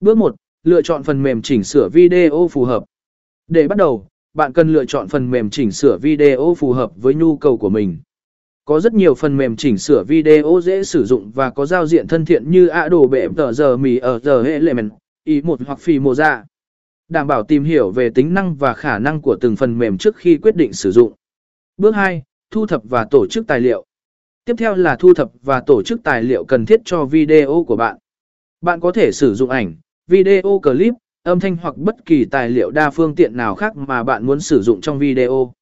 Bước 1. Lựa chọn phần mềm chỉnh sửa video phù hợp. Để bắt đầu, bạn cần lựa chọn phần mềm chỉnh sửa video phù hợp với nhu cầu của mình. Có rất nhiều phần mềm chỉnh sửa video dễ sử dụng và có giao diện thân thiện như Adobe After giờ mì ở The Element, i1 hoặc Fimoza. Dạ. Đảm bảo tìm hiểu về tính năng và khả năng của từng phần mềm trước khi quyết định sử dụng. Bước 2. Thu thập và tổ chức tài liệu. Tiếp theo là thu thập và tổ chức tài liệu cần thiết cho video của bạn. Bạn có thể sử dụng ảnh, video clip, âm thanh hoặc bất kỳ tài liệu đa phương tiện nào khác mà bạn muốn sử dụng trong video.